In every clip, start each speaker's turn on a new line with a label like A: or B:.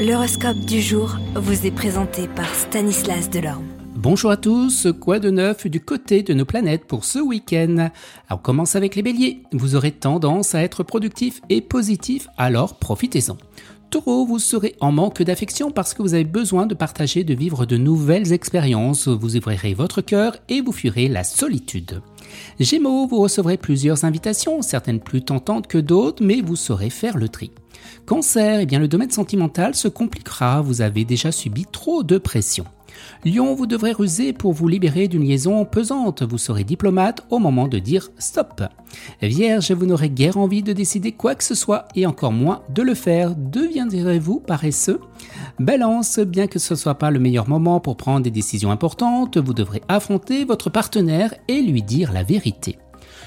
A: L'horoscope du jour vous est présenté par Stanislas Delorme.
B: Bonjour à tous, quoi de neuf du côté de nos planètes pour ce week-end? On commence avec les béliers. Vous aurez tendance à être productif et positif, alors profitez-en. Taureau, vous serez en manque d'affection parce que vous avez besoin de partager, de vivre de nouvelles expériences. Vous ouvrirez votre cœur et vous fuirez la solitude. Gémeaux, vous recevrez plusieurs invitations, certaines plus tentantes que d'autres, mais vous saurez faire le tri. Cancer, eh bien le domaine sentimental se compliquera, vous avez déjà subi trop de pression. Lion, vous devrez ruser pour vous libérer d'une liaison pesante. Vous serez diplomate au moment de dire stop. Vierge, vous n'aurez guère envie de décider quoi que ce soit et encore moins de le faire. Deviendrez-vous paresseux? Balance, bien que ce ne soit pas le meilleur moment pour prendre des décisions importantes, vous devrez affronter votre partenaire et lui dire la vérité.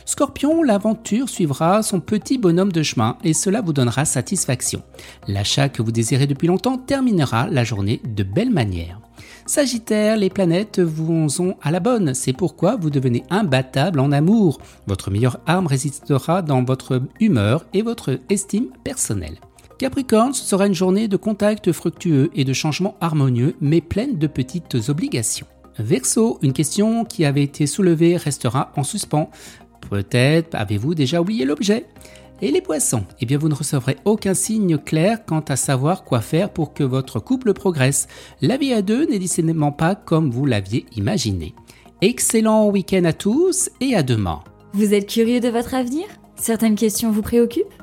B: Scorpion, l'aventure suivra son petit bonhomme de chemin et cela vous donnera satisfaction. L'achat que vous désirez depuis longtemps terminera la journée de belle manière. Sagittaire, les planètes vous ont à la bonne, c'est pourquoi vous devenez imbattable en amour. Votre meilleure arme résistera dans votre humeur et votre estime personnelle. Capricorne, ce sera une journée de contact fructueux et de changements harmonieux, mais pleine de petites obligations. Verseau, une question qui avait été soulevée restera en suspens. Peut-être avez-vous déjà oublié l'objet et les poissons? Eh bien, vous ne recevrez aucun signe clair quant à savoir quoi faire pour que votre couple progresse. La vie à deux n'est décidément pas comme vous l'aviez imaginé. Excellent week-end à tous et à demain.
C: Vous êtes curieux de votre avenir? Certaines questions vous préoccupent?